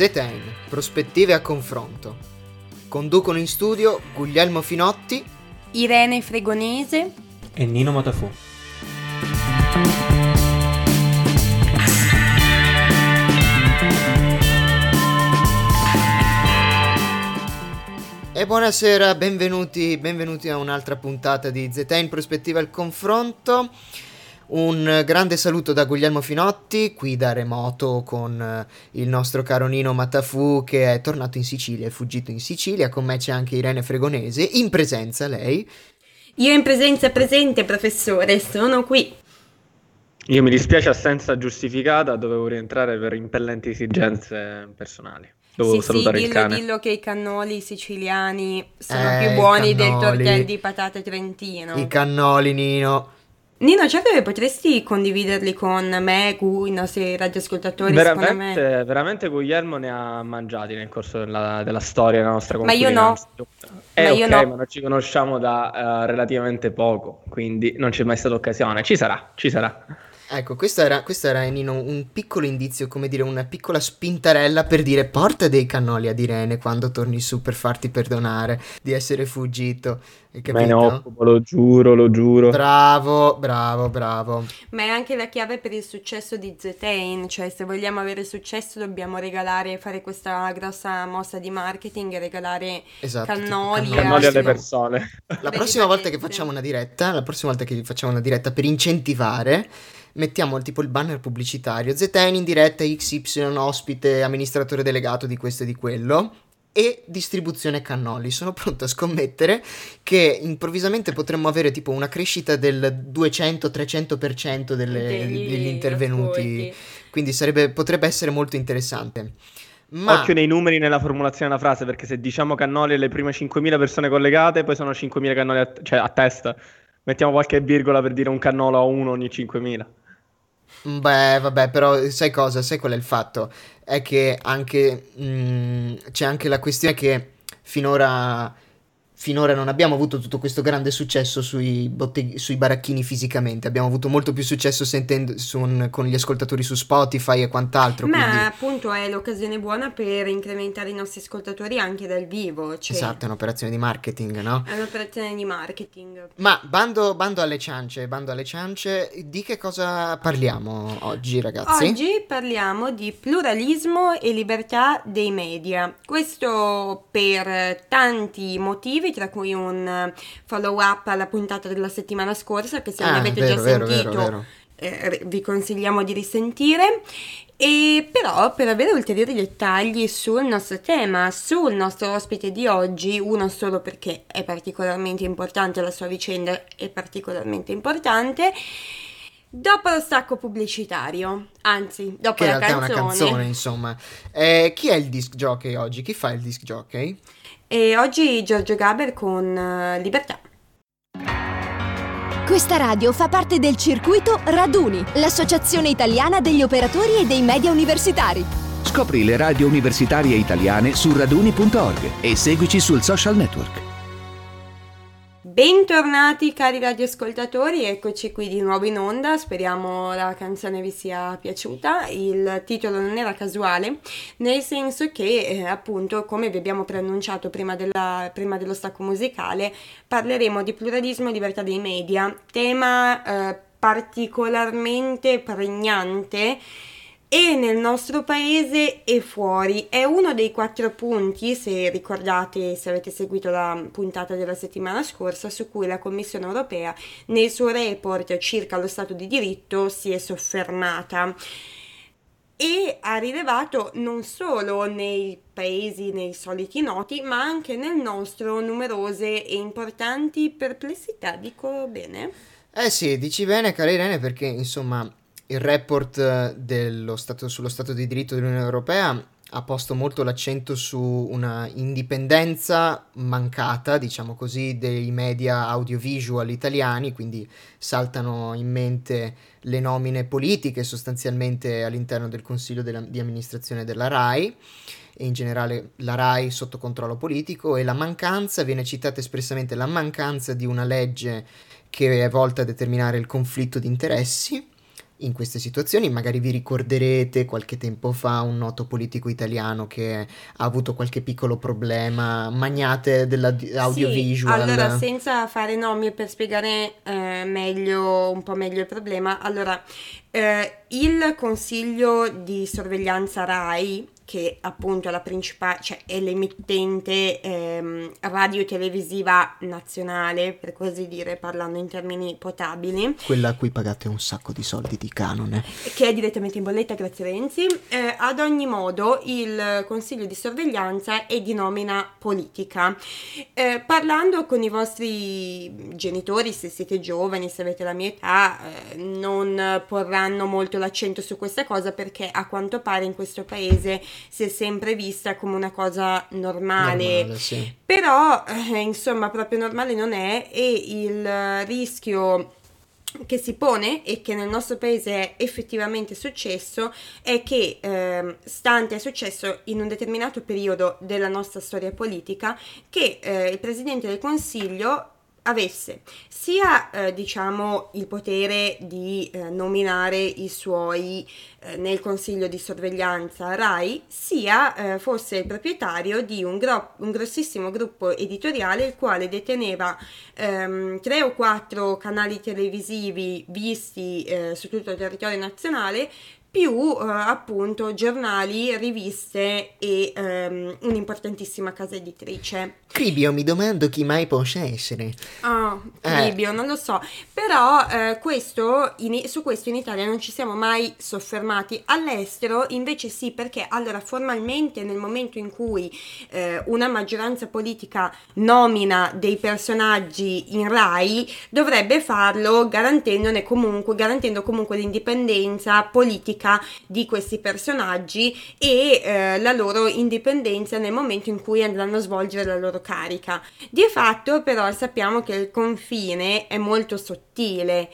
ZN, prospettive a confronto. Conducono in studio Guglielmo Finotti, Irene Fregonese e Nino Matafu. E buonasera, benvenuti, benvenuti a un'altra puntata di ZN Prospettiva al Confronto. Un grande saluto da Guglielmo Finotti, qui da remoto con eh, il nostro caro Nino Matafu che è tornato in Sicilia, è fuggito in Sicilia, con me c'è anche Irene Fregonese, in presenza lei. Io in presenza presente, professore, sono qui. Io mi dispiace assenza giustificata, dovevo rientrare per impellenti esigenze personali. Dovevo sì, salutare sì, il dillo, cane. dillo che i cannoli siciliani sono Eh, più buoni del cannoli. tortel di patate trentino. I cannoli, Nino. Nino, certo che potresti condividerli con me, Gu, i nostri radioascoltatori. Veramente, veramente Guglielmo ne ha mangiati nel corso della, della storia della nostra Ma io no. Eh, Ma io ok, no. ma non ci conosciamo da eh, relativamente poco, quindi non c'è mai stata occasione. Ci sarà, ci sarà. Ecco, questo era, questo era Nino un piccolo indizio, come dire, una piccola spintarella per dire porta dei cannoli ad Irene quando torni su per farti perdonare di essere fuggito. Me ne capito? occupo, lo giuro, lo giuro. Bravo, bravo, bravo. Ma è anche la chiave per il successo di Zetain, cioè se vogliamo avere successo dobbiamo regalare, fare questa grossa mossa di marketing e regalare Esatto. Cannoli, cannoli. Cannoli alle persone. La prossima volta che facciamo una diretta, la prossima volta che facciamo una diretta per incentivare, mettiamo tipo il banner pubblicitario, ZN in diretta, XY ospite, amministratore delegato di questo e di quello. E distribuzione cannoli. Sono pronto a scommettere che improvvisamente potremmo avere tipo una crescita del 200-300% delle- degli degli intervenuti. ascolti. Quindi sarebbe- potrebbe essere molto interessante. Ma Occhio nei numeri nella formulazione della frase, perché se diciamo cannoli alle prime 5.000 persone collegate, poi sono 5.000 cannoli a, cioè a testa. Mettiamo qualche virgola per dire un cannolo a uno ogni 5.000. Beh, vabbè, però sai cosa? Sai qual è il fatto? È che anche mm, c'è anche la questione che finora, finora non abbiamo avuto tutto questo grande successo sui, botteghi- sui baracchini fisicamente. Abbiamo avuto molto più successo sentendo su- con gli ascoltatori su Spotify e quant'altro. Ma quindi, appunto è l'occasione buona per incrementare i nostri ascoltatori anche dal vivo, cioè esatto, è un'operazione di marketing, no? è un'operazione di marketing. Ma bando, bando alle ciance, bando alle ciance, di che cosa parliamo oggi, ragazzi? Oggi parliamo di pluralismo e libertà dei media. Questo per tanti motivi, tra cui un follow up alla puntata della settimana scorsa, che se non Ah, avete vero, già vero, sentito vero, eh, vi consigliamo di risentire. E però per avere ulteriori dettagli sul nostro tema, sul nostro ospite di oggi, uno solo perché è particolarmente importante, la sua vicenda è particolarmente importante, dopo lo stacco pubblicitario, anzi dopo Che la realtà è una canzone. canzone, insomma. Eh, chi è il disc jockey oggi? Chi fa il disc jockey? E oggi Giorgio Gaber con eh, Libertà. Questa radio fa parte del circuito Raduni, l'associazione italiana degli operatori e dei media universitari. Scopri le radio universitarie italiane su raduni.org e seguici sul social network. Bentornati cari radioascoltatori, eccoci qui di nuovo in onda, speriamo la canzone vi sia piaciuta, il titolo non era casuale, nel senso che eh, appunto come vi abbiamo preannunciato prima, della- prima dello stacco musicale parleremo di pluralismo e libertà dei media, tema eh, particolarmente pregnante e nel nostro paese e fuori. È uno dei quattro punti, se ricordate, se avete seguito la puntata della settimana scorsa, su cui la Commissione europea nel suo report circa lo Stato di diritto si è soffermata. E ha rilevato non solo nei paesi, nei soliti noti, ma anche nel nostro numerose e importanti perplessità. Dico bene? Eh sì, dici bene, cara Irene, perché insomma il report eh, stato, sullo Stato di diritto dell'Unione Europea ha posto molto l'accento su una indipendenza mancata, diciamo così, dei media audiovisual italiani, quindi saltano in mente le nomine politiche sostanzialmente all'interno del Consiglio della- di amministrazione della RAI e in generale la RAI sotto controllo politico e la mancanza, viene citata espressamente la mancanza di una legge che è volta a determinare il conflitto di interessi in queste situazioni. Magari vi ricorderete qualche tempo fa un noto politico italiano che ha avuto qualche piccolo problema, magnate dell'audiovisual. Sì, allora, senza fare nomi per spiegare eh, meglio, un po' meglio il problema, allora, eh, il consiglio di sorveglianza RAI che appunto è la principale, cioè è l'emittente ehm, radio-televisiva nazionale, per così dire, parlando in termini potabili. Quella a cui pagate un sacco di soldi di canone. Che è direttamente in bolletta, grazie Renzi. Eh, ad ogni modo, il consiglio di sorveglianza è di nomina politica. Eh, parlando con i vostri genitori, se siete giovani, se avete la mia età, eh, non porranno molto l'accento su questa cosa perché a quanto pare in questo paese si è sempre vista come una cosa normale, normale sì. però eh, insomma proprio normale non è e il rischio che si pone e che nel nostro paese è effettivamente successo è che eh, stante è successo in un determinato periodo della nostra storia politica che eh, il presidente del consiglio avesse sia eh, diciamo il potere di eh, nominare i suoi eh, nel consiglio di sorveglianza RAI sia eh, fosse il proprietario di un, gro- un, grossissimo gruppo editoriale il quale deteneva ehm, tre o quattro canali televisivi visti eh, su tutto il territorio nazionale più eh, appunto giornali, riviste e ehm, un'importantissima casa editrice. Cribio, mi domando chi mai possa essere. Ah, oh, Cribio, eh. non lo so. Però eh, questo, in, su questo in Italia non ci siamo mai soffermati. All'estero invece sì, perché allora formalmente nel momento in cui eh, una maggioranza politica nomina dei personaggi in RAI, dovrebbe farlo garantendone comunque, garantendo comunque l'indipendenza politica politica di questi personaggi e eh, la loro indipendenza nel momento in cui andranno a svolgere la loro carica. Di fatto però sappiamo che il confine è molto sottile.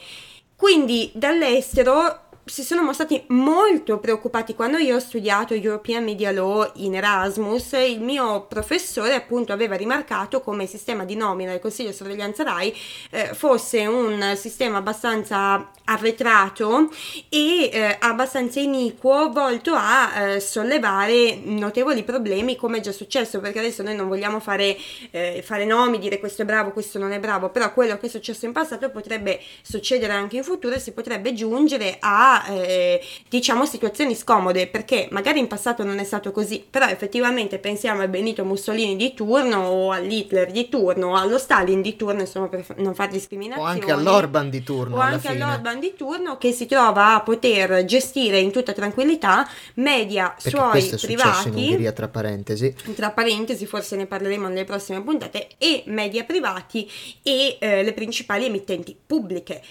Quindi dall'estero si sono mostrati molto preoccupati. Quando io ho studiato European Media Law in Erasmus il mio professore appunto aveva rimarcato come il sistema di nomina del Consiglio di Sorveglianza RAI eh, fosse un sistema abbastanza arretrato e eh, abbastanza iniquo volto a eh, sollevare notevoli problemi come è già successo perché adesso noi non vogliamo fare, eh, fare nomi dire questo è bravo questo non è bravo però quello che è successo in passato potrebbe succedere anche in futuro e si potrebbe giungere a eh, diciamo situazioni scomode perché magari in passato non è stato così però effettivamente pensiamo a Benito Mussolini di turno o all'Hitler di turno o allo Stalin di turno insomma per non fare discriminazioni. O anche all'Orban di turno o anche fine. all'Orban di turno che si trova a poter gestire in tutta tranquillità media perché suoi è privati in Ungheria tra parentesi. Tra parentesi forse ne parleremo nelle prossime puntate e media privati e eh, le principali emittenti pubbliche.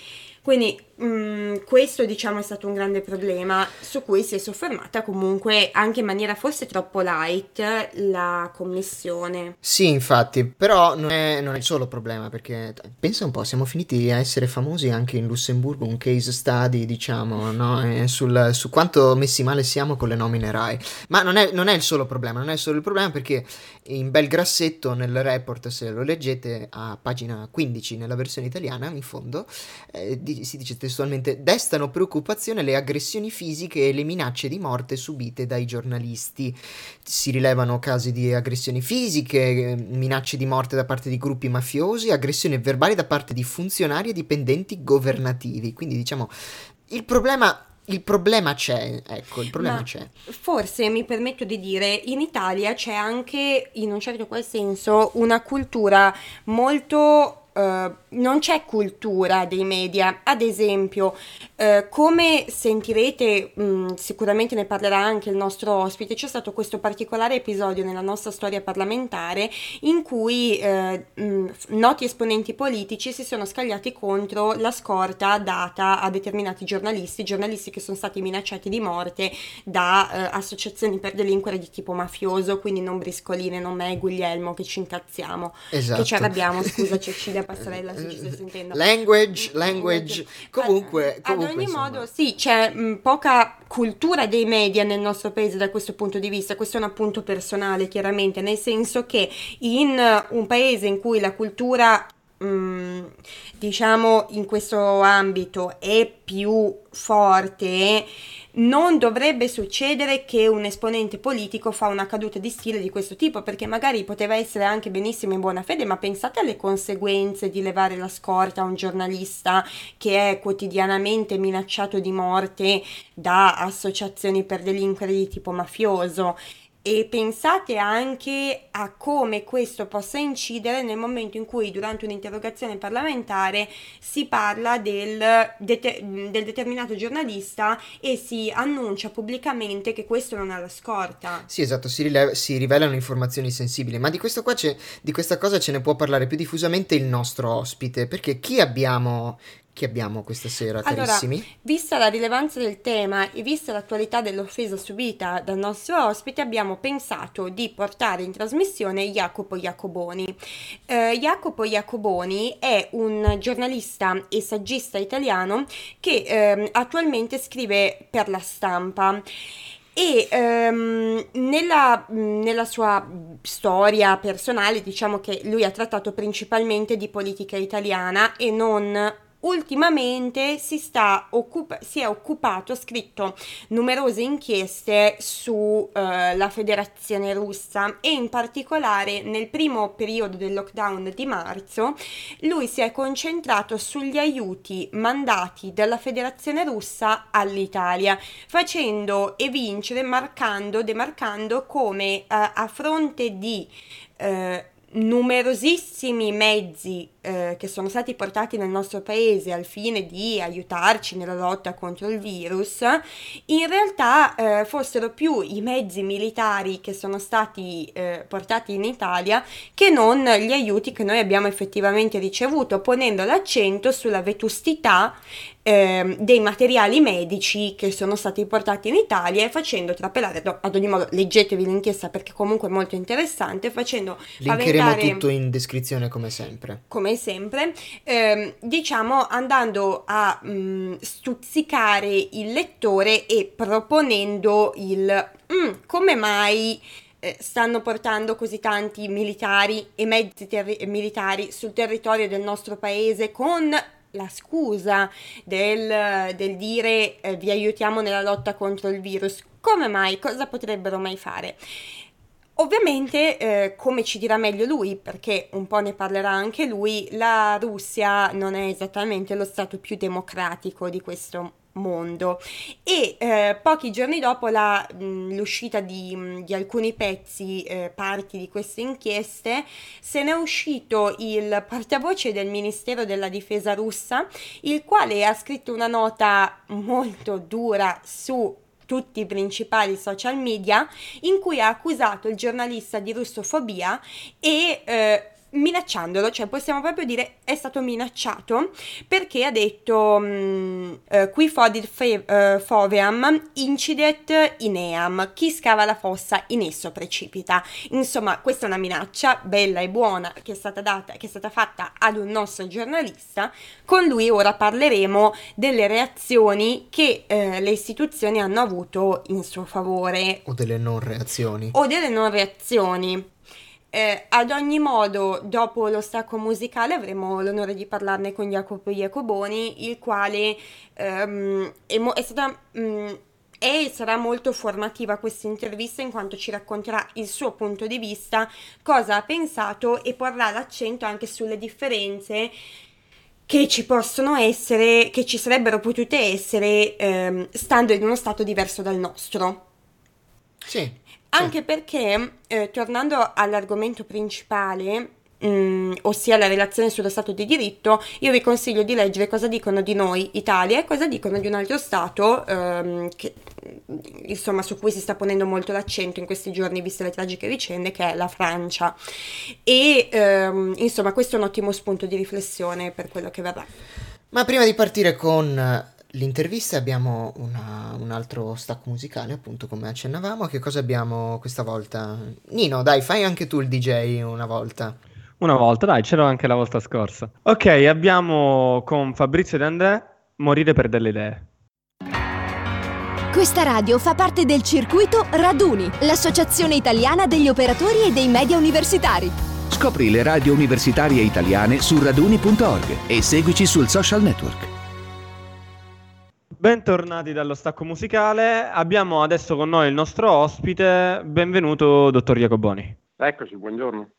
Quindi mm, questo diciamo è stato un grande problema su cui si è soffermata comunque anche in maniera forse troppo light la commissione. Sì, infatti, però non è, non è il solo problema perché pensa un po', siamo finiti a essere famosi anche in Lussemburgo, un case study diciamo, no? Sul, su quanto messi male siamo con le nomine RAI. Ma non è, non è il solo problema, non è solo il problema perché in bel grassetto nel report, se lo leggete a pagina 15 nella versione italiana, in fondo, eh, di, si dice testualmente, destano preoccupazione le aggressioni fisiche e le minacce di morte subite dai giornalisti. Si rilevano casi di aggressioni fisiche, minacce di morte da parte di gruppi mafiosi, aggressioni verbali da parte di funzionari e dipendenti governativi. Quindi diciamo, il problema il problema c'è, ecco, il problema Ma c'è. Forse mi permetto di dire, in Italia c'è anche, in un certo qual senso, una cultura molto Uh, non c'è cultura dei media. Ad esempio, uh, come sentirete, mh, mm, sicuramente ne parlerà anche il nostro ospite, c'è stato questo particolare episodio nella nostra storia parlamentare in cui uh, mh, noti esponenti politici si sono scagliati contro la scorta data a determinati giornalisti, giornalisti che sono stati minacciati di morte da associazioni per delinquere di tipo mafioso, quindi non Briscoline, non me, Guglielmo, che ci incazziamo, esatto. che ci arrabbiamo, scusa Cecilia Passarella se ci stai sentendo. Language, language. Comunque, ad, comunque, ogni insomma. modo, sì, c'è mh, poca cultura dei media nel nostro paese da questo punto di vista. Questo è un appunto personale, chiaramente, nel senso che in un paese in cui la cultura mm, diciamo in questo ambito è più forte, non dovrebbe succedere che un esponente politico fa una caduta di stile di questo tipo, perché magari poteva essere anche benissimo in buona fede, ma pensate alle conseguenze di levare la scorta a un giornalista che è quotidianamente minacciato di morte da associazioni per delinquere di tipo mafioso e pensate anche a come questo possa incidere nel momento in cui durante un'interrogazione parlamentare si parla del, det- del determinato giornalista e si annuncia pubblicamente che questo non ha la scorta. Sì, esatto, si, rileva- si rivelano informazioni sensibili, ma di, di questa cosa ce ne può parlare più diffusamente il nostro ospite, perché chi abbiamo chi abbiamo questa sera, carissimi? Allora, vista la rilevanza del tema e vista l'attualità dell'offesa subita dal nostro ospite, abbiamo pensato di portare in trasmissione Jacopo Jacoboni. Eh, Jacopo Jacoboni è un giornalista e saggista italiano che eh, attualmente scrive per la stampa e ehm, nella, nella, sua storia personale diciamo che lui ha trattato principalmente di politica italiana e non ultimamente si, occupa- si, è occupato, ha scritto numerose inchieste sulla eh, uh, federazione russa e in particolare nel primo periodo del lockdown di marzo lui si è concentrato sugli aiuti mandati dalla federazione russa all'Italia facendo evincere, marcando, demarcando come uh, a fronte di uh, numerosissimi mezzi eh, che sono stati portati nel nostro paese al fine di aiutarci nella lotta contro il virus, in realtà eh, fossero più i mezzi militari che sono stati eh, portati in Italia che non gli aiuti che noi abbiamo effettivamente ricevuto, ponendo l'accento sulla vetustità ehm, dei materiali medici che sono stati portati in Italia e facendo trapelare, ad ogni modo leggetevi l'inchiesta perché comunque è molto interessante, facendo Linkeremo tutto in descrizione come sempre. Come sempre, ehm, diciamo andando a mh, mm, stuzzicare il lettore e proponendo il mm, come mai eh, stanno portando così tanti militari e mezzi terri- militari sul territorio del nostro paese con la scusa del, del dire eh, vi aiutiamo nella lotta contro il virus. Come mai? Cosa potrebbero mai fare? Ovviamente, eh, come ci dirà meglio lui, perché un po' ne parlerà anche lui, la Russia non è esattamente lo stato più democratico di questo mondo. E eh, pochi giorni dopo la, mh, l'uscita di, di, alcuni pezzi, eh, parti di queste inchieste, se ne è uscito il portavoce del Ministero della Difesa russa, il quale ha scritto una nota molto dura su tutti i principali social media in cui ha accusato il giornalista di russofobia e eh, minacciandolo, cioè possiamo proprio dire è stato minacciato perché ha detto uh, qui fodit fe- uh, foveam incidet ineam, chi scava la fossa in esso precipita. Insomma, questa è una minaccia bella e buona che è stata data, che è stata fatta ad un nostro giornalista. Con lui ora parleremo delle reazioni che uh, le istituzioni hanno avuto in suo favore. O delle non reazioni. O delle non reazioni. Eh, ad ogni modo, dopo lo stacco musicale avremo l'onore di parlarne con Jacopo Jacoboni, il quale ehm, è, mo- è stata... Mh, mm, e sarà molto formativa questa intervista in quanto ci racconterà il suo punto di vista, cosa ha pensato e porrà l'accento anche sulle differenze che ci possono essere, che ci sarebbero potute essere ehm, stando in uno stato diverso dal nostro. Sì. Anche perché, eh, tornando all'argomento principale, mm, ossia la relazione sullo Stato di diritto, io vi consiglio di leggere cosa dicono di noi, Italia, e cosa dicono di un altro Stato ehm, che, insomma, su cui si sta ponendo molto l'accento in questi giorni, viste le tragiche vicende, che è la Francia. E, ehm, insomma, questo è un ottimo spunto di riflessione per quello che verrà. Ma prima di partire con l'intervista abbiamo una, un altro stacco musicale, appunto come accennavamo. Che cosa abbiamo questa volta? Nino, dai, fai anche tu il DJ una volta. Una volta, dai, c'ero anche la volta scorsa. Ok, abbiamo con Fabrizio De André Morire per delle idee. Questa radio fa parte del circuito Raduni, l'associazione italiana degli operatori e dei media universitari. Scopri le radio universitarie italiane su raduni.org e seguici sul social network. Bentornati dallo stacco musicale. Abbiamo adesso con noi il nostro ospite. Benvenuto, dottor Jacoboni. Eccoci, buongiorno.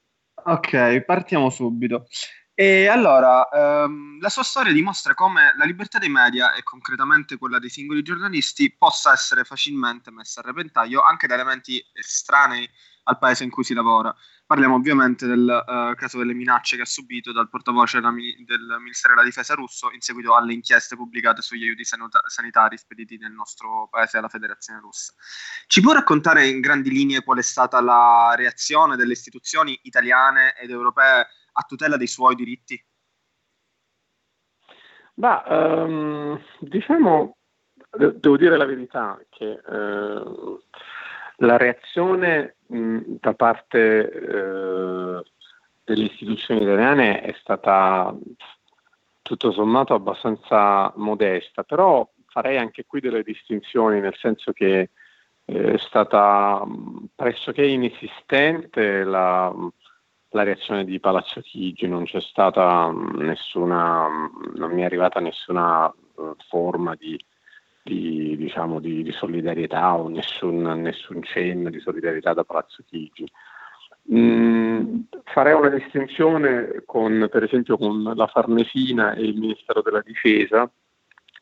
Ok, partiamo subito. E allora, ehm, la sua storia dimostra come la libertà dei media e concretamente quella dei singoli giornalisti possa essere facilmente messa a repentaglio anche da elementi estranei al paese in cui si lavora. Parliamo ovviamente del uh, caso delle minacce che ha subito dal portavoce del Ministero della Difesa russo in seguito alle inchieste pubblicate sugli aiuti sanitari spediti nel nostro paese alla Federazione russa. Ci può raccontare in grandi linee qual è stata la reazione delle istituzioni italiane ed europee a tutela dei suoi diritti? Beh, um, diciamo, devo dire la verità, che uh, la reazione mh, da parte uh, delle istituzioni italiane è stata tutto sommato abbastanza modesta, però farei anche qui delle distinzioni, nel senso che eh, è stata pressoché inesistente la, la reazione di Palazzo Chigi, non c'è stata mm, nessuna, mm, non mi è arrivata nessuna forma di, di, diciamo, di, di, solidarietà o nessun, nessun, cenno di solidarietà da Palazzo Chigi. Mm, farei una distinzione con, per esempio, con la Farnesina e il Ministero della Difesa,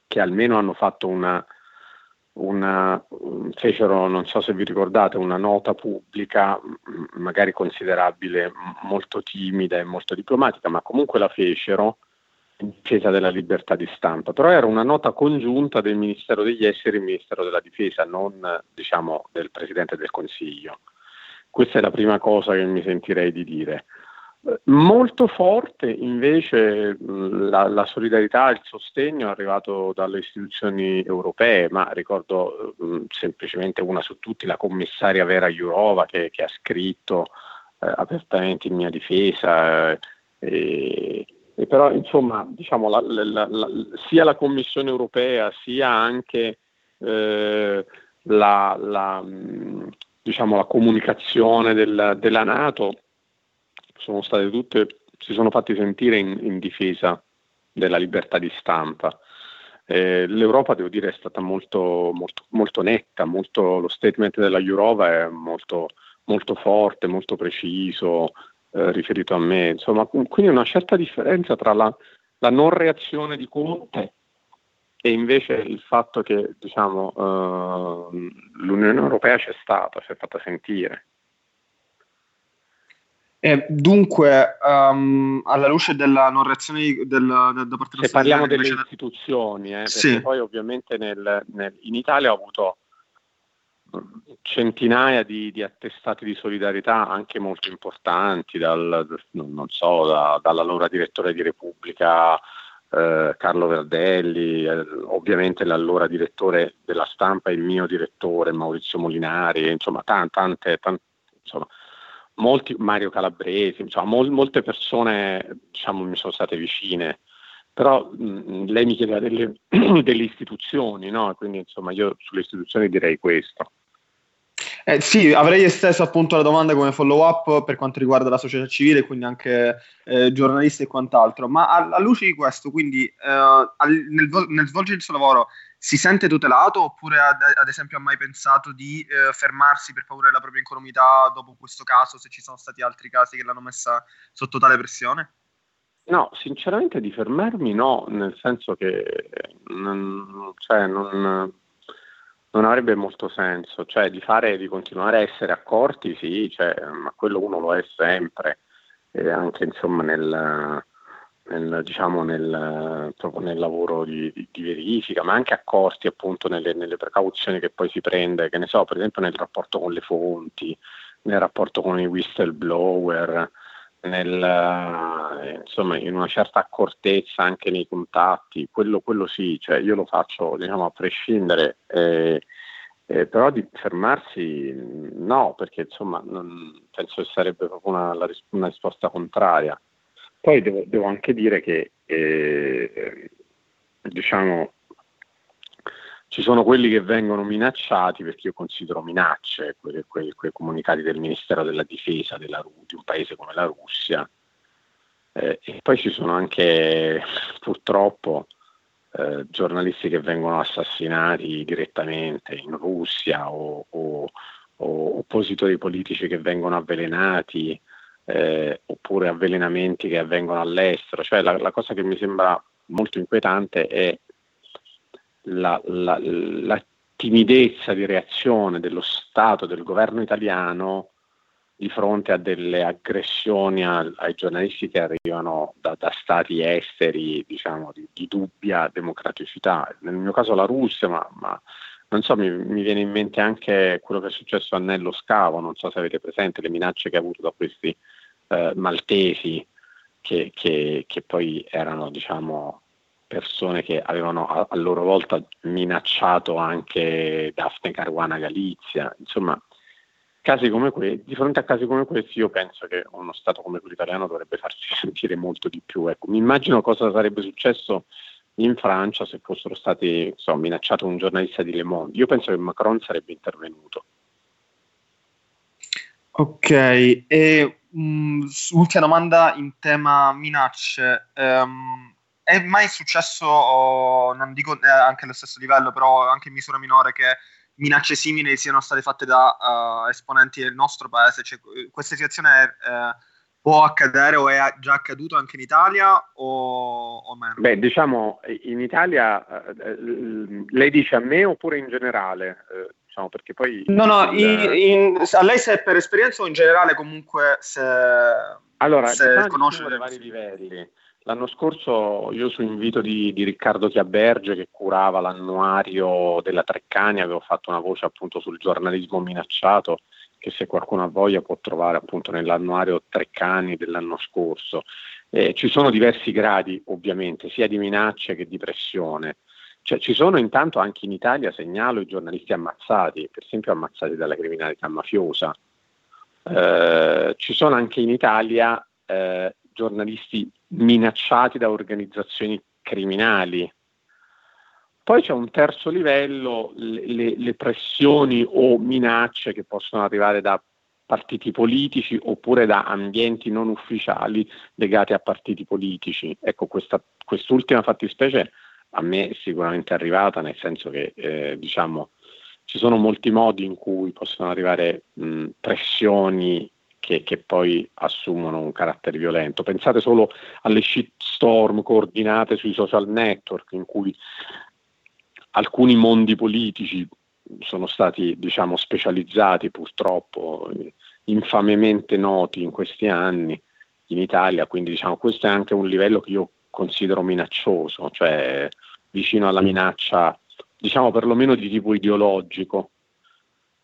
che almeno hanno fatto una, una, fecero, non so se vi ricordate, una nota pubblica, magari considerabile molto timida e molto diplomatica, ma comunque la fecero difesa della libertà di stampa. Però era una nota congiunta del Ministero degli Esteri e del Ministero della Difesa, non diciamo del Presidente del Consiglio. Questa è la prima cosa che mi sentirei di dire. Molto forte invece la, la, solidarietà e il sostegno arrivato dalle istituzioni europee, ma ricordo mh, semplicemente una su tutti, la commissaria Vera Jourova che, che ha scritto eh, apertamente in mia difesa. Eh, e, però insomma diciamo, la, la, sia la Commissione europea sia anche eh, la, diciamo, la comunicazione del, della Nato sono state tutte, si sono fatti sentire in, in difesa della libertà di stampa. Eh, L'Europa, devo dire, è stata molto, molto, molto netta, molto, lo statement della Jurova è molto, molto forte, molto preciso, eh, riferito a me. Insomma, quindi una certa differenza tra la, la, non reazione di Conte e invece il fatto che diciamo, eh, l'Unione Europea c'è stata, si è fatta sentire. E dunque, um, alla luce della non reazione del, del, da parte Se parliamo delle istituzioni, eh, sì. poi ovviamente nel, nel, in Italia ho avuto centinaia di, di, attestati di solidarietà anche molto importanti, dal, so, da, dall'allora direttore di Repubblica eh, Carlo Verdelli, eh, ovviamente l'allora direttore della stampa, il mio direttore Maurizio Molinari, insomma, tante, tante, tante insomma, molti, Mario Calabresi, insomma, mol, molte persone diciamo, mi sono state vicine, però mh, lei mi chiedeva delle, delle istituzioni, no? quindi insomma io sulle istituzioni direi questo. Eh, sì, avrei esteso appunto la domanda come follow up per quanto riguarda la società civile, quindi anche eh, giornalisti e quant'altro, ma alla luce di questo, quindi eh, al, nel, nel, svolgere il suo lavoro si sente tutelato oppure ad, ad esempio ha mai pensato di eh, fermarsi per paura della propria incolumità dopo questo caso, se ci sono stati altri casi che l'hanno messa sotto tale pressione? No, sinceramente di fermarmi no, nel senso che non, cioè, non non avrebbe molto senso, cioè di fare, di continuare a essere accorti, sì, cioè, ma quello uno lo è sempre, e anche insomma nel, nel, diciamo nel, nel lavoro di, di, di, verifica, ma anche accorti appunto nelle, nelle, precauzioni che poi si prende, che ne so, per esempio nel rapporto con le fonti, nel rapporto con i whistleblower, nel, insomma, in una certa accortezza anche nei contatti, quello, quello sì, cioè io lo faccio diciamo, a prescindere, eh, eh, però di fermarsi no, perché insomma non, penso che sarebbe proprio una, una risposta contraria. Poi devo, devo anche dire che eh, diciamo, ci sono quelli che vengono minacciati perché io considero minacce quei, quei, quei comunicati del Ministero della Difesa della, di un paese come la Russia. Eh, e poi ci sono anche purtroppo eh, giornalisti che vengono assassinati direttamente in Russia o, o, o oppositori politici che vengono avvelenati eh, oppure avvelenamenti che avvengono all'estero. Cioè la, la, cosa che mi sembra molto inquietante è la, la, la timidezza di reazione dello Stato, del governo italiano di fronte a delle aggressioni a, ai giornalisti che arrivano da, da stati esteri, diciamo, di, di, dubbia democraticità. Nel mio caso la Russia, ma, ma non so, mi, mi, viene in mente anche quello che è successo a Nello Scavo, non so se avete presente le minacce che ha avuto da questi eh, maltesi che, che, che, poi erano, diciamo, persone che avevano a, a loro volta minacciato anche Daphne Caruana Galizia, insomma casi come que- di fronte a casi come questi io penso che uno Stato come quello italiano dovrebbe farsi sentire molto di più. Ecco, mi immagino cosa sarebbe successo in Francia se fossero stati insomma, minacciato un giornalista di Le Monde. Io penso che Macron sarebbe intervenuto. Ok, e um, ultima domanda in tema minacce. Um, è mai successo, oh, non dico eh, anche allo stesso livello, però anche in misura minore, che minacce simili siano state fatte da uh, esponenti del nostro paese. Cioè, questa situazione eh, può accadere o è già accaduto anche in Italia o, o meno? Beh, diciamo, in Italia eh, lei dice a me oppure in generale? Eh, diciamo, perché poi... No, no, il... in, in, a lei se è per esperienza o in generale comunque se, allora, se diciamo conosce... dei vari livelli. L'anno scorso io su invito di, di, Riccardo Chiaberge che curava l'annuario della Treccani avevo fatto una voce appunto sul giornalismo minacciato che se qualcuno ha voglia può trovare appunto nell'annuario Treccani dell'anno scorso. Eh, ci sono diversi gradi ovviamente sia di minacce che di pressione. Cioè, ci sono intanto anche in Italia, segnalo, i giornalisti ammazzati, per esempio ammazzati dalla criminalità mafiosa. Eh, ci sono anche in Italia eh, giornalisti minacciati da organizzazioni criminali. Poi c'è un terzo livello, le, le, pressioni o minacce che possono arrivare da partiti politici oppure da ambienti non ufficiali legati a partiti politici. Ecco, questa, quest'ultima fattispecie a me è sicuramente arrivata, nel senso che eh, diciamo, ci sono molti modi in cui possono arrivare mh, pressioni che, che, poi assumono un carattere violento. Pensate solo alle shitstorm coordinate sui social network in cui alcuni mondi politici sono stati diciamo, specializzati purtroppo, infamemente noti in questi anni in Italia, quindi diciamo, questo è anche un livello che io considero minaccioso, cioè vicino alla minaccia, diciamo perlomeno di tipo ideologico,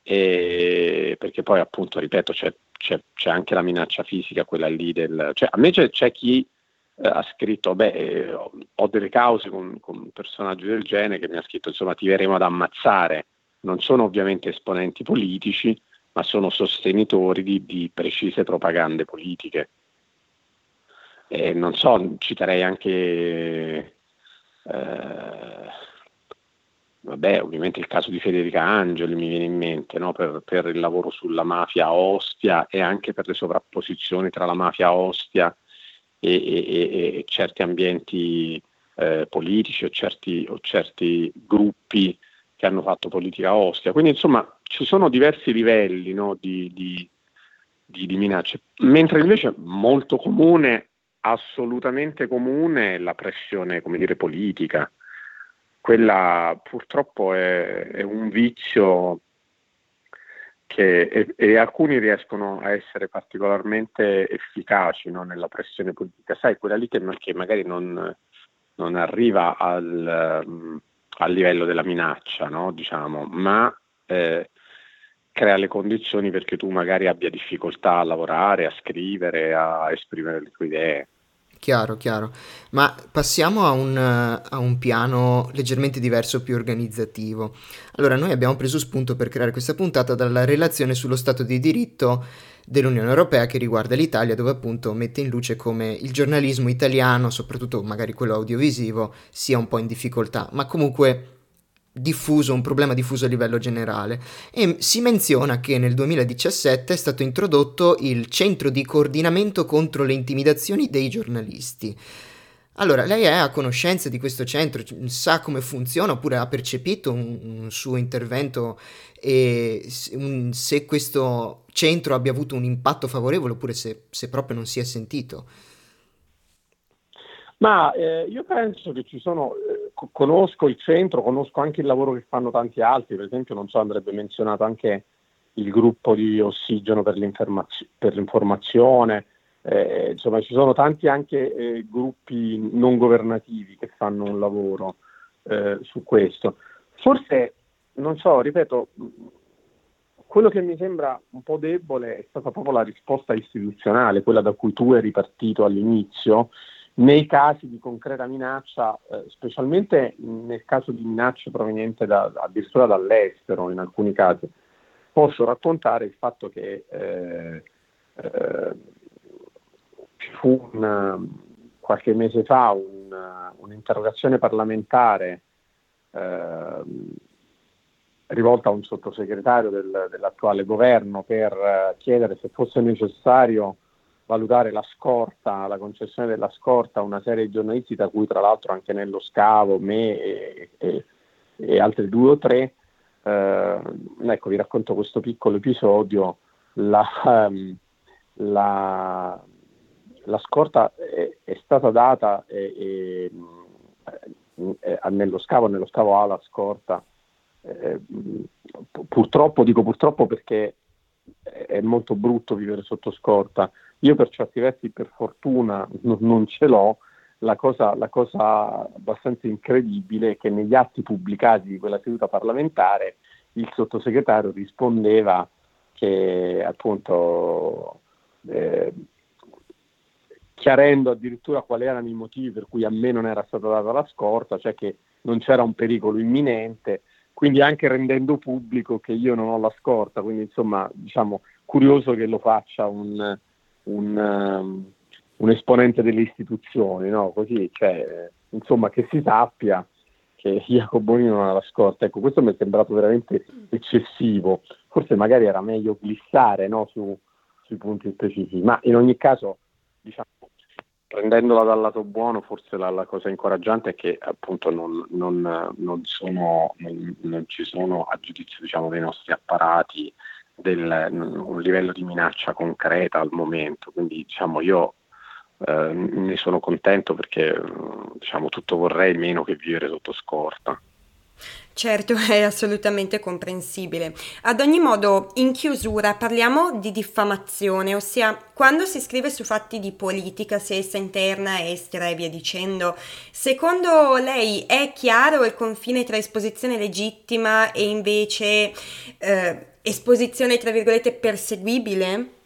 e perché poi appunto, ripeto, c'è c'è, c'è, anche la minaccia fisica, quella lì del... Cioè, a me c'è, c'è chi eh, ha scritto, beh, eh, ho delle cause con, con personaggi del genere che mi ha scritto, insomma, ti verremo ad ammazzare. Non sono ovviamente esponenti politici, ma sono sostenitori di, di precise propagande politiche. E non so, citerei anche... Eh, vabbè, ovviamente il caso di Federica Angeli mi viene in mente no? per, per, il lavoro sulla mafia Ostia e anche per le sovrapposizioni tra la mafia Ostia e, e, e certi ambienti eh, politici o certi, o certi, gruppi che hanno fatto politica Ostia. Quindi insomma ci sono diversi livelli no? di, di, di, di minacce, mentre invece molto comune, assolutamente comune, la pressione dire, politica quella purtroppo è, è un vizio che e, e, alcuni riescono a essere particolarmente efficaci no, nella pressione politica, sai, quella lì che, che magari non, non arriva al, um, al, livello della minaccia, no, diciamo, ma eh, crea le condizioni perché tu magari abbia difficoltà a lavorare, a scrivere, a esprimere le tue idee. Chiaro, chiaro. Ma passiamo a un, a un, piano leggermente diverso, più organizzativo. Allora, noi abbiamo preso spunto per creare questa puntata dalla relazione sullo Stato di diritto dell'Unione Europea che riguarda l'Italia, dove appunto mette in luce come il giornalismo italiano, soprattutto magari quello audiovisivo, sia un po' in difficoltà. Ma comunque diffuso, un problema diffuso a livello generale. E si menziona che nel 2017 è stato introdotto il centro di coordinamento contro le intimidazioni dei giornalisti. Allora, lei è a conoscenza di questo centro, sa come funziona oppure ha percepito un, un suo intervento e un, se questo centro abbia avuto un impatto favorevole oppure se, se proprio non si è sentito? Ma eh, io penso che ci sono, eh, conosco il centro, conosco anche il lavoro che fanno tanti altri, per esempio non so, andrebbe menzionato anche il gruppo di ossigeno per, per l'informazione, eh, insomma ci sono tanti anche eh, gruppi non governativi che fanno un lavoro eh, su questo. Forse, non so, ripeto, quello che mi sembra un po' debole è stata proprio la risposta istituzionale, quella da cui tu eri partito all'inizio, nei casi di concreta minaccia, eh, specialmente nel caso di minacce provenienti da, addirittura dall'estero in alcuni casi, posso raccontare il fatto che eh, eh, fu una, qualche mese fa una, un'interrogazione parlamentare eh, rivolta a un sottosegretario del, dell'attuale governo per eh, chiedere se fosse necessario valutare la scorta, la concessione della scorta a una serie di giornalisti, da cui tra l'altro anche nello scavo, me e, e, e altri due o tre. Eh, ecco, vi racconto questo piccolo episodio. La, um, la, la scorta è, è, stata data e, e, nello scavo, nello scavo ha la scorta. Eh, purtroppo, dico purtroppo perché è molto brutto vivere sotto scorta, io per certi versi, per fortuna, non, non ce l'ho. La cosa, la cosa, abbastanza incredibile è che negli atti pubblicati di quella seduta parlamentare il sottosegretario rispondeva che appunto eh, chiarendo addirittura quali erano i motivi per cui a me non era stata data la scorta, cioè che non c'era un pericolo imminente, quindi anche rendendo pubblico che io non ho la scorta, quindi insomma diciamo curioso che lo faccia un, un, um, un esponente delle istituzioni, no? Così, cioè, insomma, che si sappia che Jacopo Bonino non ha la scorta. Ecco, questo mi è sembrato veramente eccessivo. Forse magari era meglio glissare no? Su, sui punti specifici, ma in ogni caso, diciamo, prendendola dal lato buono, forse la, la cosa incoraggiante è che appunto non, non, non, sono, non ci sono a giudizio diciamo, dei nostri apparati del, un livello di minaccia concreta al momento, quindi diciamo io eh, ne sono contento perché diciamo tutto vorrei meno che vivere sotto scorta. Certo, è assolutamente comprensibile. Ad ogni modo, in chiusura parliamo di diffamazione, ossia quando si scrive su fatti di politica, sia essa interna, estera e via dicendo, secondo lei è chiaro il confine tra esposizione legittima e invece eh, esposizione, tra virgolette, perseguibile?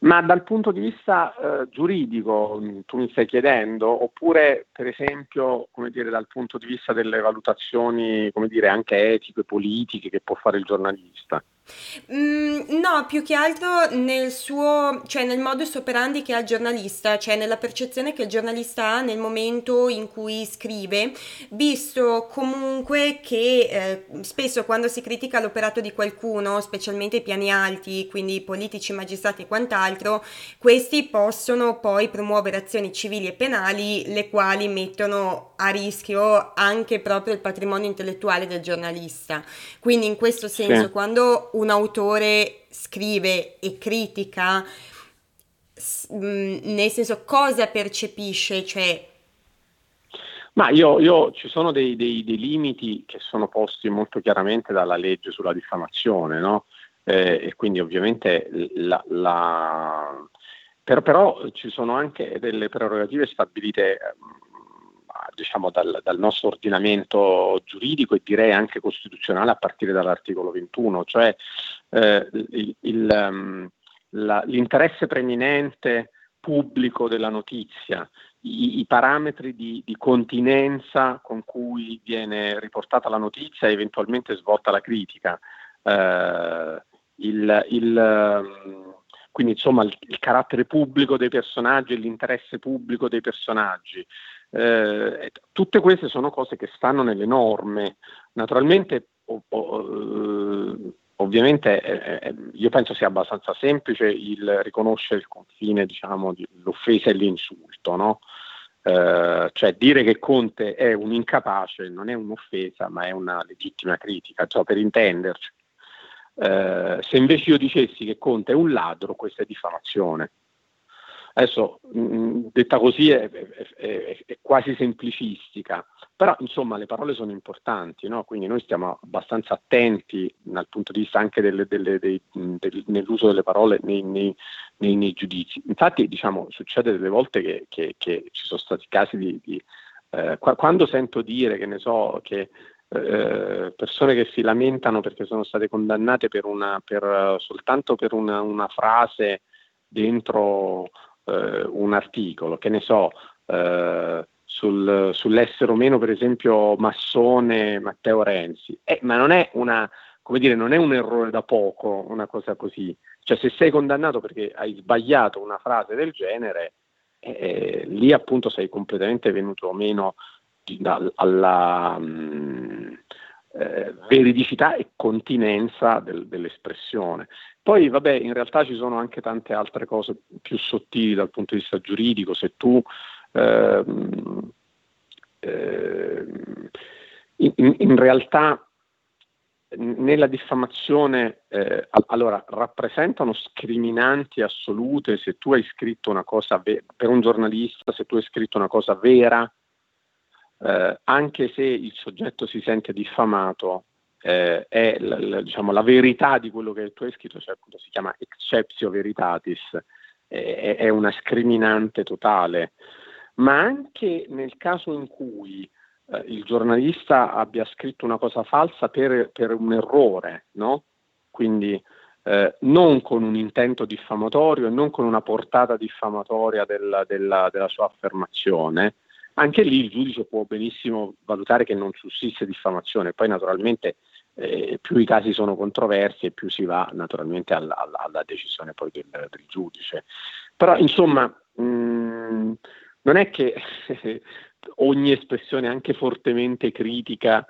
Ma dal punto di vista eh, giuridico, tu mi stai chiedendo, oppure per esempio, come dire, dal punto di vista delle valutazioni, come dire, anche etiche, politiche che può fare il giornalista? Mm, no, più che altro nel suo, cioè nel modus operandi che ha il giornalista, cioè nella percezione che il giornalista ha nel momento in cui scrive, visto comunque che eh, spesso quando si critica l'operato di qualcuno, specialmente i piani alti, quindi politici, magistrati e quant'altro, questi possono poi promuovere azioni civili e penali, le quali mettono a rischio anche proprio il patrimonio intellettuale del giornalista. Quindi in questo senso, sì. quando un autore scrive e critica, mm, nel senso cosa percepisce, cioè... Ma io, io ci sono dei, dei, dei, limiti che sono posti molto chiaramente dalla legge sulla diffamazione, no? Eh, e quindi ovviamente la, la... Però, però, ci sono anche delle prerogative stabilite diciamo, dal, dal, nostro ordinamento giuridico e direi anche costituzionale a partire dall'articolo 21, cioè eh, il, il, um, la, l'interesse preminente pubblico della notizia, i, i parametri di, di, continenza con cui viene riportata la notizia e eventualmente svolta la critica, eh, il, il um, quindi insomma il, carattere pubblico dei personaggi e l'interesse pubblico dei personaggi, Eh, tutte queste sono cose che stanno nelle norme. Naturalmente, o, o, eh, ovviamente, eh, eh, io penso sia abbastanza semplice il riconoscere il confine, diciamo, l'offesa e l'insulto, no? Eh, cioè dire che Conte è un incapace non è un'offesa, ma è una legittima critica, cioè per intenderci. Eh, se invece io dicessi che Conte è un ladro, questa è diffamazione. Adesso, mh, detta così, è, è, è, è, quasi semplicistica, però insomma le parole sono importanti, no? quindi noi stiamo abbastanza attenti dal punto di vista anche delle, delle, dei, del, nell'uso delle parole nei, nei, nei, nei, giudizi. Infatti, diciamo, succede delle volte che, che, che ci sono stati casi di... di eh, quando sento dire, che ne so, che eh, persone che si lamentano perché sono state condannate per una, per, soltanto per una, una frase dentro eh, un articolo, che ne so, eh, sul, sull'essere o meno, per esempio, massone Matteo Renzi. Eh, ma non è, una, dire, non è un errore da poco, una cosa così. Cioè, se sei condannato perché hai sbagliato una frase del genere, eh, lì appunto sei completamente venuto meno alla mh, mm, eh, veridicità e continenza del, dell'espressione. Poi, vabbè, in realtà ci sono anche tante altre cose più sottili dal punto di vista giuridico. Se tu ehm, ehm, in, in, realtà nella diffamazione eh, allora rappresentano scriminanti assolute se tu hai scritto una cosa ve- per un giornalista se tu hai scritto una cosa vera eh, anche se il soggetto si sente diffamato eh, è la, la, diciamo, la, verità di quello che tu hai scritto, cioè appunto si chiama exceptio veritatis, è, è una scriminante totale, ma anche nel caso in cui eh, il giornalista abbia scritto una cosa falsa per, per un errore, no? quindi eh, non con un intento diffamatorio e non con una portata diffamatoria della, della, della sua affermazione, anche lì il giudice può benissimo valutare che non sussiste diffamazione, poi naturalmente eh, più i casi sono controversi e più si va naturalmente alla, alla, alla decisione poi del, del, giudice. Però insomma mh, mm, non è che ogni espressione anche fortemente critica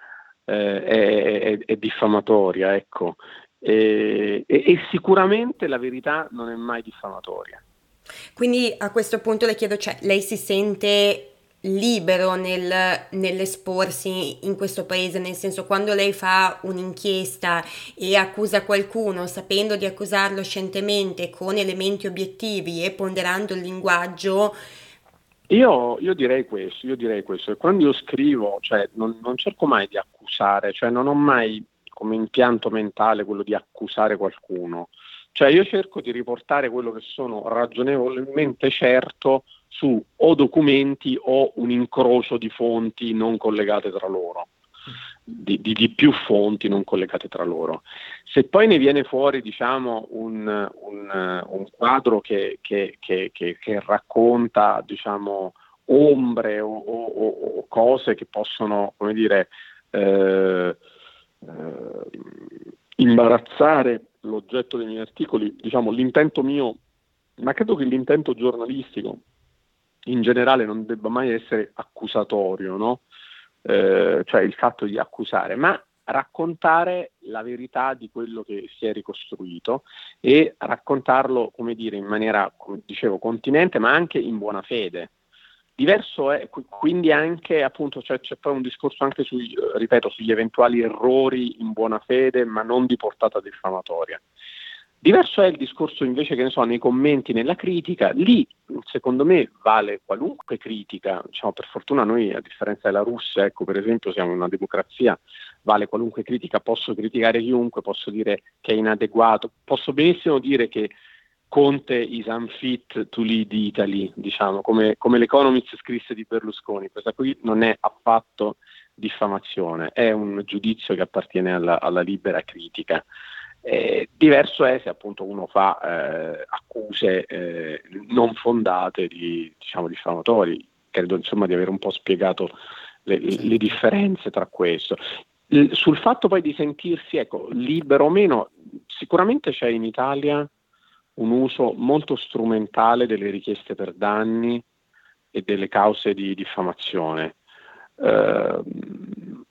eh, è, è, è, diffamatoria, ecco. E, e, e sicuramente la verità non è mai diffamatoria. Quindi a questo punto le chiedo, cioè, lei si sente libero nel, nell'esporsi in questo paese, nel senso quando lei fa un'inchiesta e accusa qualcuno sapendo di accusarlo scientemente con elementi obiettivi e ponderando il linguaggio. Io, io direi questo, io direi questo, quando io scrivo, cioè, non, non cerco mai di accusare, cioè non ho mai come impianto mentale quello di accusare qualcuno, cioè io cerco di riportare quello che sono ragionevolmente certo su o documenti o un incrocio di fonti non collegate tra loro. Di, di, di, più fonti non collegate tra loro. Se poi ne viene fuori diciamo, un, un, un quadro che, che, che, che, racconta diciamo, ombre o, o, o, cose che possono come dire, eh, eh, imbarazzare l'oggetto dei miei articoli, diciamo, l'intento mio, ma credo che l'intento giornalistico in generale non debba mai essere accusatorio, no? eh, cioè il fatto di accusare, ma raccontare la verità di quello che si è ricostruito e raccontarlo, come dire, in maniera, come dicevo, continente, ma anche in buona fede. Diverso è quindi anche, appunto, cioè, c'è poi un discorso anche sui, ripeto, sugli eventuali errori in buona fede, ma non di portata diffamatoria. Diverso è il discorso invece che ne so nei commenti, nella critica, lì secondo me vale qualunque critica, diciamo per fortuna noi a differenza della Russia, ecco per esempio siamo una democrazia, vale qualunque critica, posso criticare chiunque, posso dire che è inadeguato, posso benissimo dire che Conte is unfit to lead Italy, diciamo, come, come l'Economist scrisse di Berlusconi, questa qui non è affatto diffamazione, è un giudizio che appartiene alla, alla libera critica. Eh, diverso è se appunto uno fa eh, accuse eh, non fondate di diciamo diffamatori. Credo insomma di aver un po' spiegato le, le differenze tra questo. L- sul fatto poi di sentirsi ecco, libero o meno, sicuramente c'è in Italia un uso molto strumentale delle richieste per danni e delle cause di diffamazione. Eh,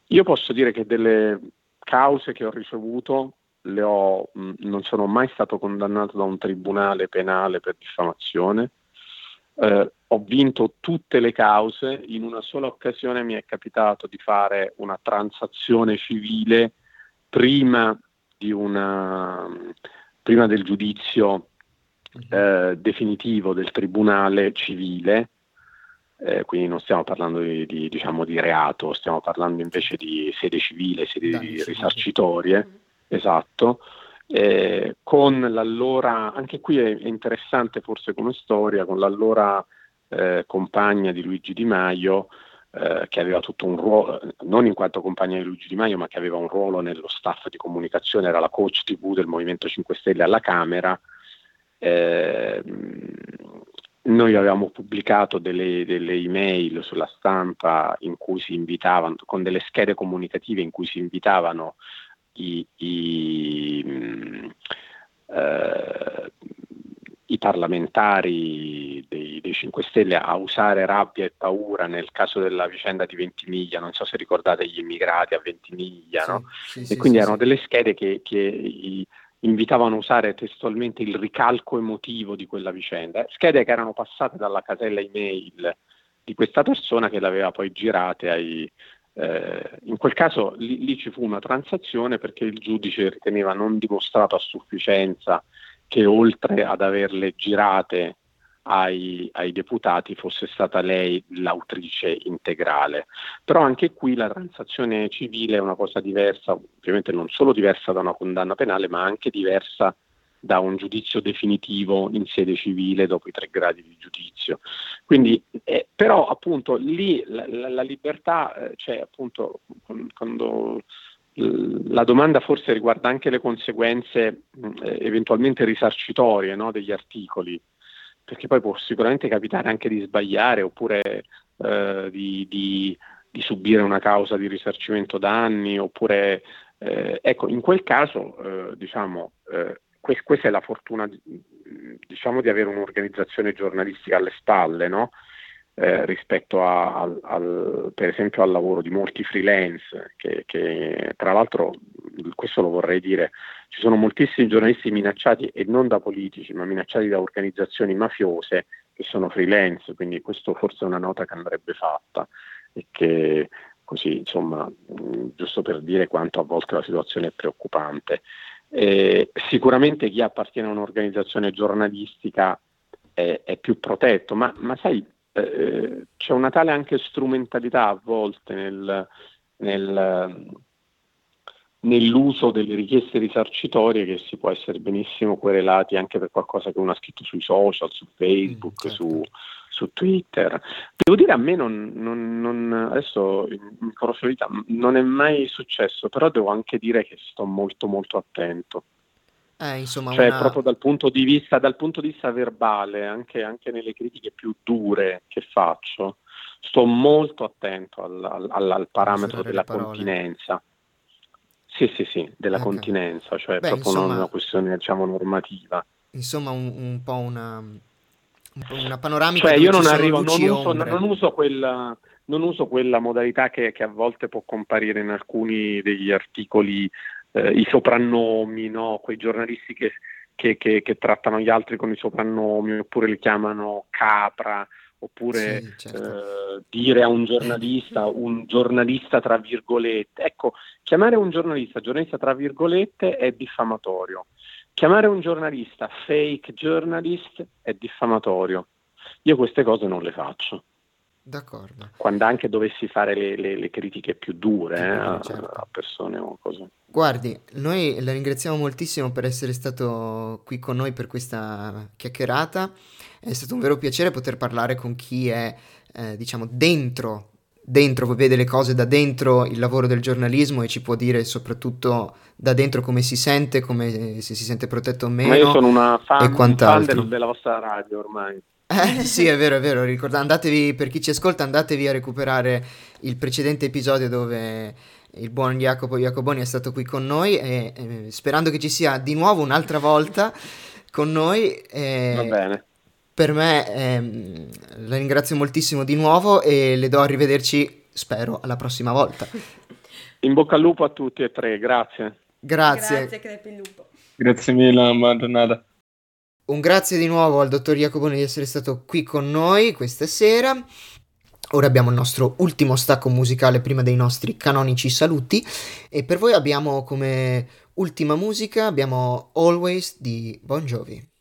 io posso dire che delle cause che ho ricevuto ho, mh, non sono mai stato condannato da un tribunale penale per diffamazione. Eh, ho vinto tutte le cause, in una sola occasione mi è capitato di fare una transazione civile prima, una, prima del giudizio mhm. eh, definitivo del tribunale civile, eh, quindi non stiamo parlando di, di, diciamo, di, reato, stiamo parlando invece di sede civile, sede Dai, risarcitorie. Mhm. Esatto. Eh, con l'allora, anche qui è, interessante forse come storia, con l'allora eh, compagna di Luigi Di Maio, eh, che aveva tutto un ruolo, non in quanto compagna di Luigi Di Maio, ma che aveva un ruolo nello staff di comunicazione, era la coach TV del Movimento 5 Stelle alla Camera. Eh, noi avevamo pubblicato delle, delle, email sulla stampa in cui si invitavano, con delle schede comunicative in cui si invitavano i, i, mh, eh, i parlamentari dei, dei, 5 Stelle a usare rabbia e paura nel caso della vicenda di Ventimiglia, non so se ricordate gli immigrati a Ventimiglia, sì, no? sì, e sì, quindi erano delle schede che, che i, invitavano a usare testualmente il ricalco emotivo di quella vicenda, schede che erano passate dalla casella email di questa persona che le aveva poi girate ai... Eh, in quel caso lì, lì, ci fu una transazione perché il giudice riteneva non dimostrato a sufficienza che oltre ad averle girate ai, ai, deputati fosse stata lei l'autrice integrale. Però anche qui la transazione civile è una cosa diversa, ovviamente non solo diversa da una condanna penale, ma anche diversa da un giudizio definitivo in sede civile dopo i tre gradi di giudizio. Quindi, eh, però appunto lì la, la, la libertà, eh, cioè appunto quando la domanda forse riguarda anche le conseguenze eh, eventualmente risarcitorie no, degli articoli perché poi può sicuramente capitare anche di sbagliare oppure eh, di, di, di, subire una causa di risarcimento danni oppure eh, ecco in quel caso eh, diciamo eh, questa è la fortuna diciamo di avere un'organizzazione giornalistica alle spalle no? Eh, rispetto a, al, al, per esempio al lavoro di molti freelance che, che tra l'altro questo lo vorrei dire ci sono moltissimi giornalisti minacciati e non da politici, ma minacciati da organizzazioni mafiose che sono freelance, quindi questo forse è una nota che andrebbe fatta e che così insomma, giusto per dire quanto a volte la situazione è preoccupante. Eh, sicuramente chi appartiene a un'organizzazione giornalistica è, è più protetto, ma, ma sai, eh, c'è una tale anche strumentalità a volte nel, nel nell'uso delle richieste risarcitorie che si può essere benissimo querelati anche per qualcosa che uno ha scritto sui social, su Facebook, mm, certo. su, su, Twitter. Devo dire a me non, non, non adesso in profondità non è mai successo, però devo anche dire che sto molto molto attento. Eh, insomma, cioè una... proprio dal punto di vista, dal punto di vista verbale, anche, anche nelle critiche più dure che faccio, sto molto attento al, al, al parametro della continenza. Sì, sì, sì, della okay. continenza, cioè Beh, proprio insomma, una questione diciamo normativa. Insomma, un, un po' una, una panoramica. Cioè, io non arrivo, non uso, non uso, quella, non uso quella modalità che, che, a volte può comparire in alcuni degli articoli, eh, i soprannomi, no? quei giornalisti che, che, che, trattano gli altri con i soprannomi oppure li chiamano capra oppure sì, certo. eh, dire a un giornalista, un giornalista tra virgolette. Ecco, chiamare un giornalista giornalista tra virgolette è diffamatorio. Chiamare un giornalista fake journalist è diffamatorio. Io queste cose non le faccio. D'accordo. Quando anche dovessi fare le, le, le critiche più dure eh, a, certo. a, persone o cose. Guardi, noi la ringraziamo moltissimo per essere stato qui con noi per questa chiacchierata. È stato un vero piacere poter parlare con chi è, eh, diciamo, dentro, dentro, vede le cose da dentro il lavoro del giornalismo e ci può dire soprattutto da dentro come si sente, come se si sente protetto o meno. Ma io sono una fan, un fan della vostra radio ormai. Eh, sì, è vero, è vero. Ricorda, andatevi, per chi ci ascolta, andatevi a recuperare il precedente episodio dove il buon Jacopo Jacoboni è stato qui con noi e, e sperando che ci sia di nuovo un'altra volta con noi. E, Va bene. Per me ehm, la ringrazio moltissimo di nuovo e le do arrivederci, spero, alla prossima volta. In bocca al lupo a tutti e tre, grazie. Grazie. Grazie, crepi il lupo. Grazie mille, buona giornata. Un grazie di nuovo al dottor Jacobone di essere stato qui con noi questa sera. Ora abbiamo il nostro ultimo stacco musicale prima dei nostri canonici saluti e per voi abbiamo come ultima musica abbiamo Always di Bon Jovi.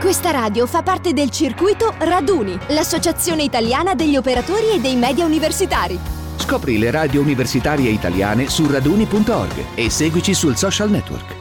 Questa radio fa parte del circuito Raduni, l'associazione italiana degli operatori e dei media universitari. Scopri le radio universitarie italiane su raduni.org e seguici sul social network.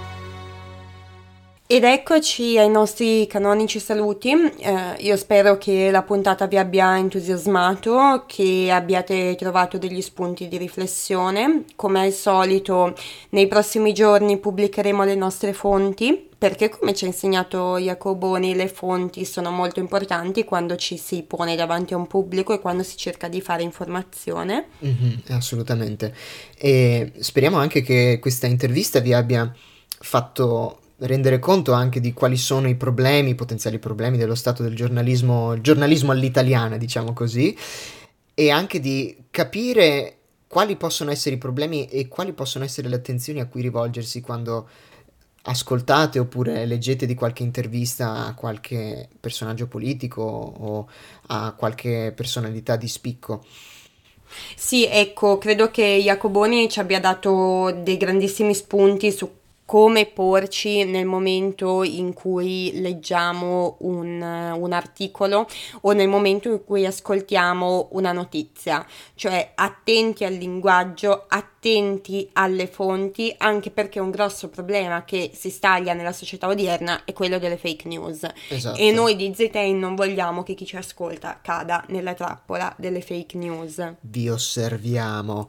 Ed eccoci ai nostri canonici saluti. Eh, io spero che la puntata vi abbia entusiasmato, che abbiate trovato degli spunti di riflessione. Come al solito, nei prossimi giorni pubblicheremo le nostre fonti, perché come ci ha insegnato Jacoboni, le fonti sono molto importanti quando ci si pone davanti a un pubblico e quando si cerca di fare informazione. Mhm, assolutamente. E speriamo anche che questa intervista vi abbia fatto rendere conto anche di quali sono i problemi, i potenziali problemi dello stato del giornalismo, giornalismo all'italiana, diciamo così, e anche di capire quali possono essere i problemi e quali possono essere le attenzioni a cui rivolgersi quando ascoltate oppure leggete di qualche intervista a qualche personaggio politico o a qualche personalità di spicco. Sì, ecco, credo che Jacoboni ci abbia dato dei grandissimi spunti su come porci nel momento in cui leggiamo un, un, articolo o nel momento in cui ascoltiamo una notizia, cioè attenti al linguaggio, attenti alle fonti, anche perché un grosso problema che si staglia nella società odierna è quello delle fake news. Esatto. E noi di ZTN non vogliamo che chi ci ascolta cada nella trappola delle fake news. Vi osserviamo.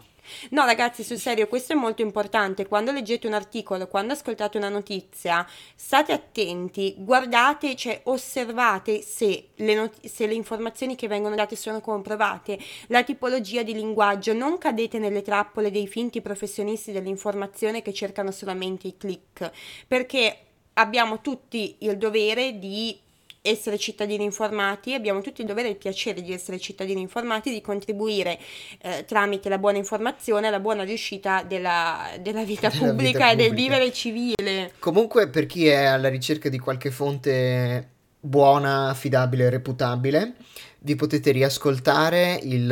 No, ragazzi, sul serio, questo è molto importante. Quando leggete un articolo, quando ascoltate una notizia, state attenti, guardate, cioè osservate se le, not- se le informazioni che vengono date sono comprovate, la tipologia di linguaggio, non cadete nelle trappole dei finti professionisti dell'informazione che cercano solamente i click, perché abbiamo tutti il dovere di essere cittadini informati, abbiamo tutti il dovere e il piacere di essere cittadini informati, di contribuire eh, tramite la buona informazione alla buona riuscita della, della vita Della pubblica vita e del pubblica. vivere civile. Comunque, per chi è alla ricerca di qualche fonte buona, affidabile reputabile, vi potete riascoltare il-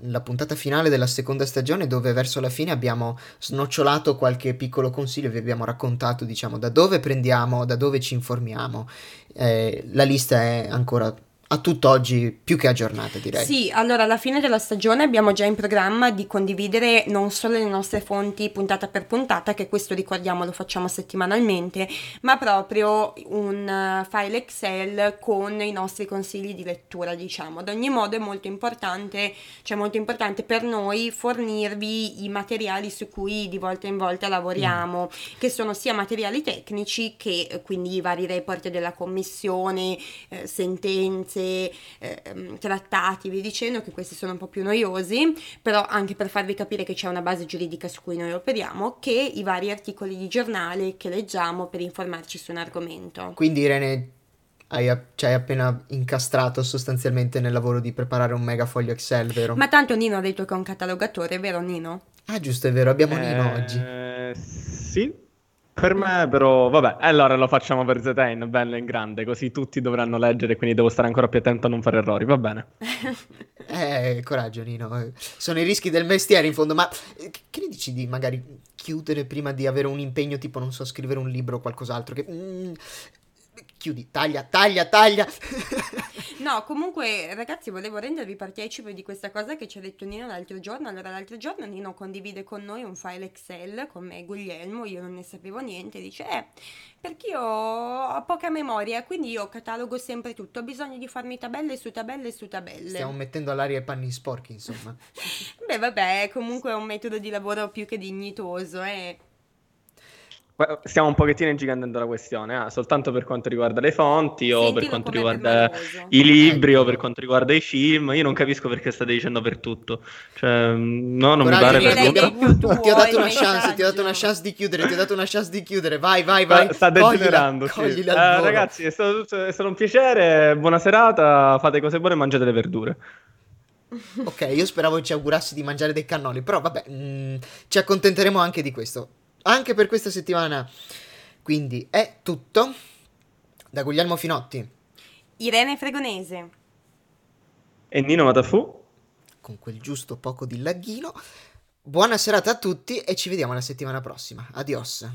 la puntata finale della seconda stagione dove verso la fine abbiamo snocciolato qualche piccolo consiglio, vi abbiamo raccontato diciamo da dove prendiamo, da dove ci informiamo. Eh, la lista è ancora a tutt'oggi più che aggiornata direi. Sì, allora alla fine della stagione abbiamo già in programma di condividere non solo le nostre fonti puntata per puntata, che questo ricordiamo lo facciamo settimanalmente, ma proprio un eh, file Excel con i nostri consigli di lettura, diciamo. Ad ogni modo è molto importante, cioè molto importante per noi fornirvi i materiali su cui di volta in volta lavoriamo, che sono sia materiali tecnici che eh, quindi i vari report della commissione, eh, sentenze, ehm, trattati, vi dicendo che questi sono un po' più noiosi, però anche per farvi capire che c'è una base giuridica su cui noi operiamo, che i vari articoli di giornale che leggiamo per informarci su un argomento. Quindi Irene hai, ci hai appena incastrato sostanzialmente nel lavoro di preparare un mega foglio Excel, vero? Ma tanto Nino ha detto che è un catalogatore, vero Nino? Ah giusto, è vero, abbiamo Nino Eh, oggi. Sì, per me però, vabbè, allora lo facciamo per Zetain, bello in grande, così tutti dovranno leggere, quindi devo stare ancora più attento a non fare errori, va bene. Eh, coraggio Nino, sono i rischi del mestiere in fondo, ma eh, che ne dici di magari chiudere prima di avere un impegno tipo, non so, scrivere un libro o qualcos'altro che... mm, chiudi, taglia, taglia, taglia. No, comunque ragazzi volevo rendervi partecipe di questa cosa che ci ha detto Nino l'altro giorno. Allora l'altro giorno Nino condivide con noi un file Excel con me e Guglielmo, io non ne sapevo niente, dice eh, perché io ho poca memoria, quindi io catalogo sempre tutto, ho bisogno di farmi tabelle su tabelle su tabelle. Stiamo mettendo all'aria i panni sporchi, insomma. Beh vabbè, comunque è un metodo di lavoro più che dignitoso, eh. Stiamo un pochettino ingigantendo la questione, eh? soltanto per quanto riguarda le fonti o Sentilo per quanto riguarda i libri o per quanto riguarda i film. Io non capisco perché state dicendo per tutto. Cioè, no, non mi Coraggio, pare Direi per tutto. Ti ho dato una chance, ti ho dato una chance di chiudere, ti ho dato una chance di chiudere. Vai, vai, vai. Sta, degenerando. sì. volo. ragazzi, è stato, è stato un piacere. Buona serata. Fate cose buone e mangiate le verdure. Ok, io speravo ci augurassi di mangiare dei cannoli, però vabbè, mm, ci accontenteremo anche di questo. Anche per questa settimana. Quindi è tutto. Da Guglielmo Finotti, Irene Fregonese. E Nino Matafu? con quel giusto poco di laghino. Buona serata a tutti e ci vediamo la settimana prossima. Adios.